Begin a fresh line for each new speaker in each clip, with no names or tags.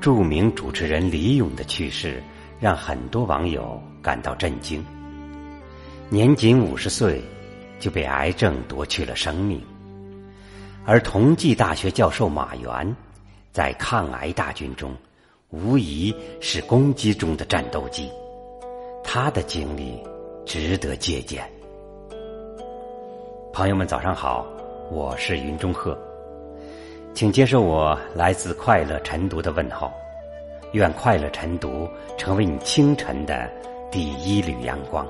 著名主持人李咏的去世，让很多网友感到震惊。年仅五十岁，就被癌症夺去了生命。而同济大学教授马原，在抗癌大军中，无疑是攻击中的战斗机。他的经历值得借鉴。朋友们，早上好，我是云中鹤。请接受我来自快乐晨读的问候，愿快乐晨读成为你清晨的第一缕阳光。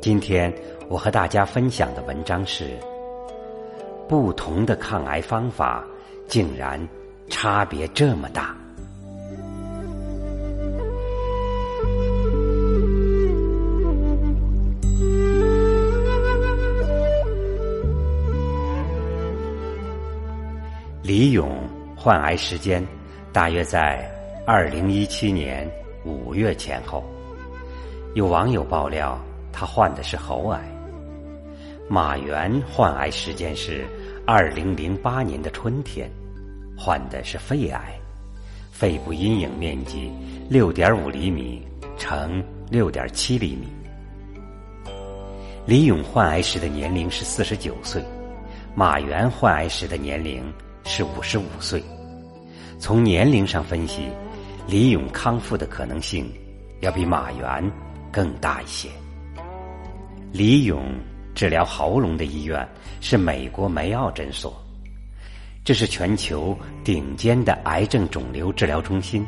今天我和大家分享的文章是：不同的抗癌方法竟然差别这么大。李勇患癌时间大约在二零一七年五月前后，有网友爆料他患的是喉癌。马原患癌时间是二零零八年的春天，患的是肺癌，肺部阴影面积六点五厘米乘六点七厘米。李勇患癌时的年龄是四十九岁，马原患癌时的年龄。是五十五岁，从年龄上分析，李勇康复的可能性要比马原更大一些。李勇治疗喉咙的医院是美国梅奥诊所，这是全球顶尖的癌症肿瘤治疗中心，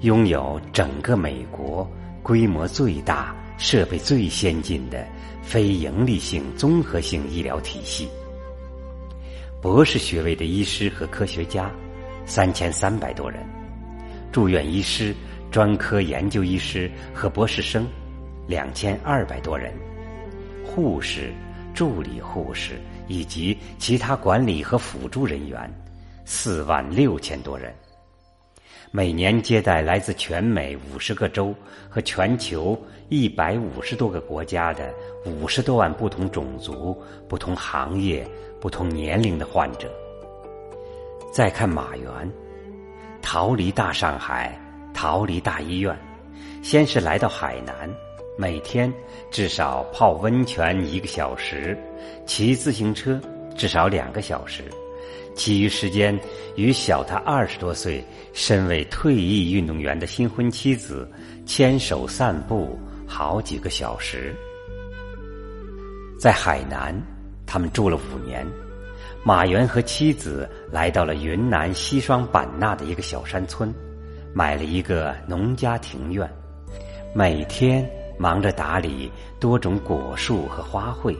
拥有整个美国规模最大、设备最先进的非营利性综合性医疗体系。博士学位的医师和科学家，三千三百多人；住院医师、专科研究医师和博士生，两千二百多人；护士、助理护士以及其他管理和辅助人员，四万六千多人。每年接待来自全美五十个州和全球一百五十多个国家的五十多万不同种族、不同行业、不同年龄的患者。再看马原，逃离大上海，逃离大医院，先是来到海南，每天至少泡温泉一个小时，骑自行车至少两个小时。其余时间与小他二十多岁、身为退役运动员的新婚妻子牵手散步好几个小时。在海南，他们住了五年。马原和妻子来到了云南西双版纳的一个小山村，买了一个农家庭院，每天忙着打理多种果树和花卉，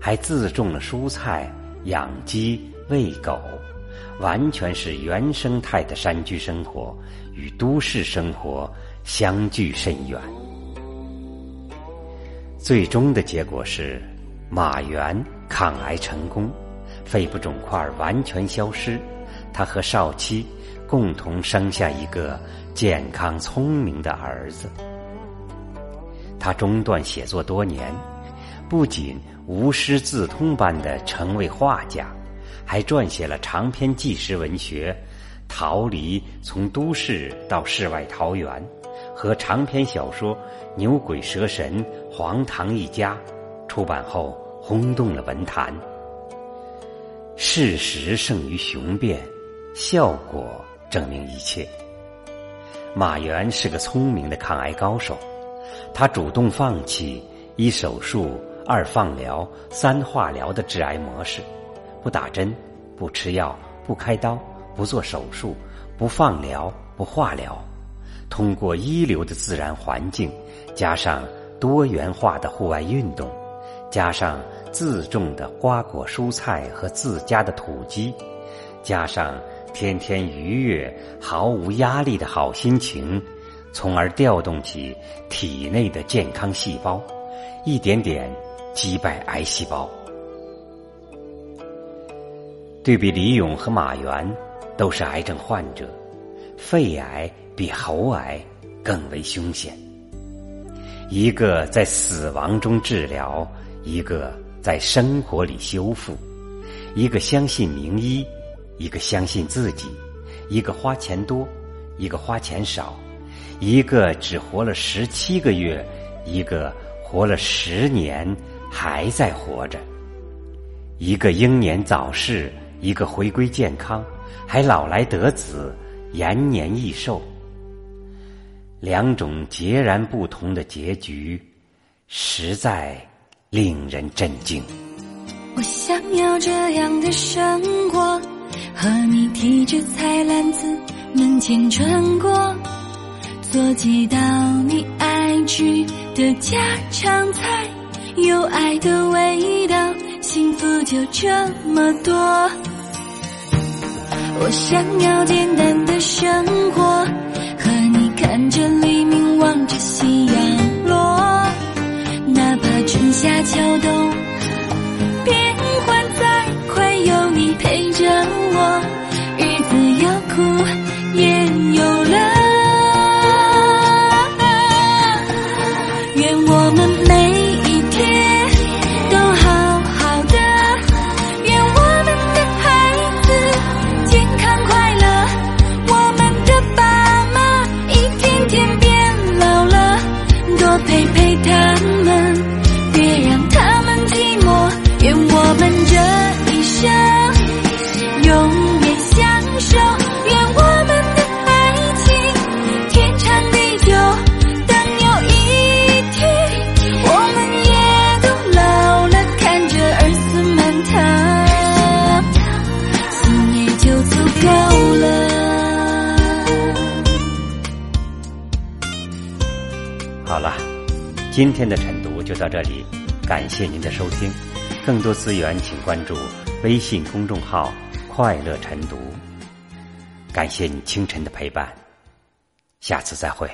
还自种了蔬菜，养鸡。喂狗，完全是原生态的山居生活，与都市生活相距甚远。最终的结果是，马原抗癌成功，肺部肿块完全消失，他和少妻共同生下一个健康聪明的儿子。他中断写作多年，不仅无师自通般的成为画家。还撰写了长篇纪实文学《逃离从都市到世外桃源》和长篇小说《牛鬼蛇神黄堂一家》，出版后轰动了文坛。事实胜于雄辩，效果证明一切。马原是个聪明的抗癌高手，他主动放弃一手术、二放疗、三化疗的致癌模式。不打针，不吃药，不开刀，不做手术，不放疗，不化疗，通过一流的自然环境，加上多元化的户外运动，加上自种的瓜果蔬菜和自家的土鸡，加上天天愉悦、毫无压力的好心情，从而调动起体内的健康细胞，一点点击败癌细胞。对比李勇和马原，都是癌症患者，肺癌比喉癌更为凶险。一个在死亡中治疗，一个在生活里修复；一个相信名医，一个相信自己；一个花钱多，一个花钱少，一个只活了十七个月，一个活了十年还在活着。一个英年早逝，一个回归健康，还老来得子，延年益寿。两种截然不同的结局，实在令人震惊。
我想要这样的生活，和你提着菜篮子门前穿过，做几道你爱吃的家常菜，有爱的味道。幸福就这么多，我想要简单的生活，和你看着黎明，
今天的晨读就到这里，感谢您的收听。更多资源请关注微信公众号“快乐晨读”。感谢你清晨的陪伴，下次再会。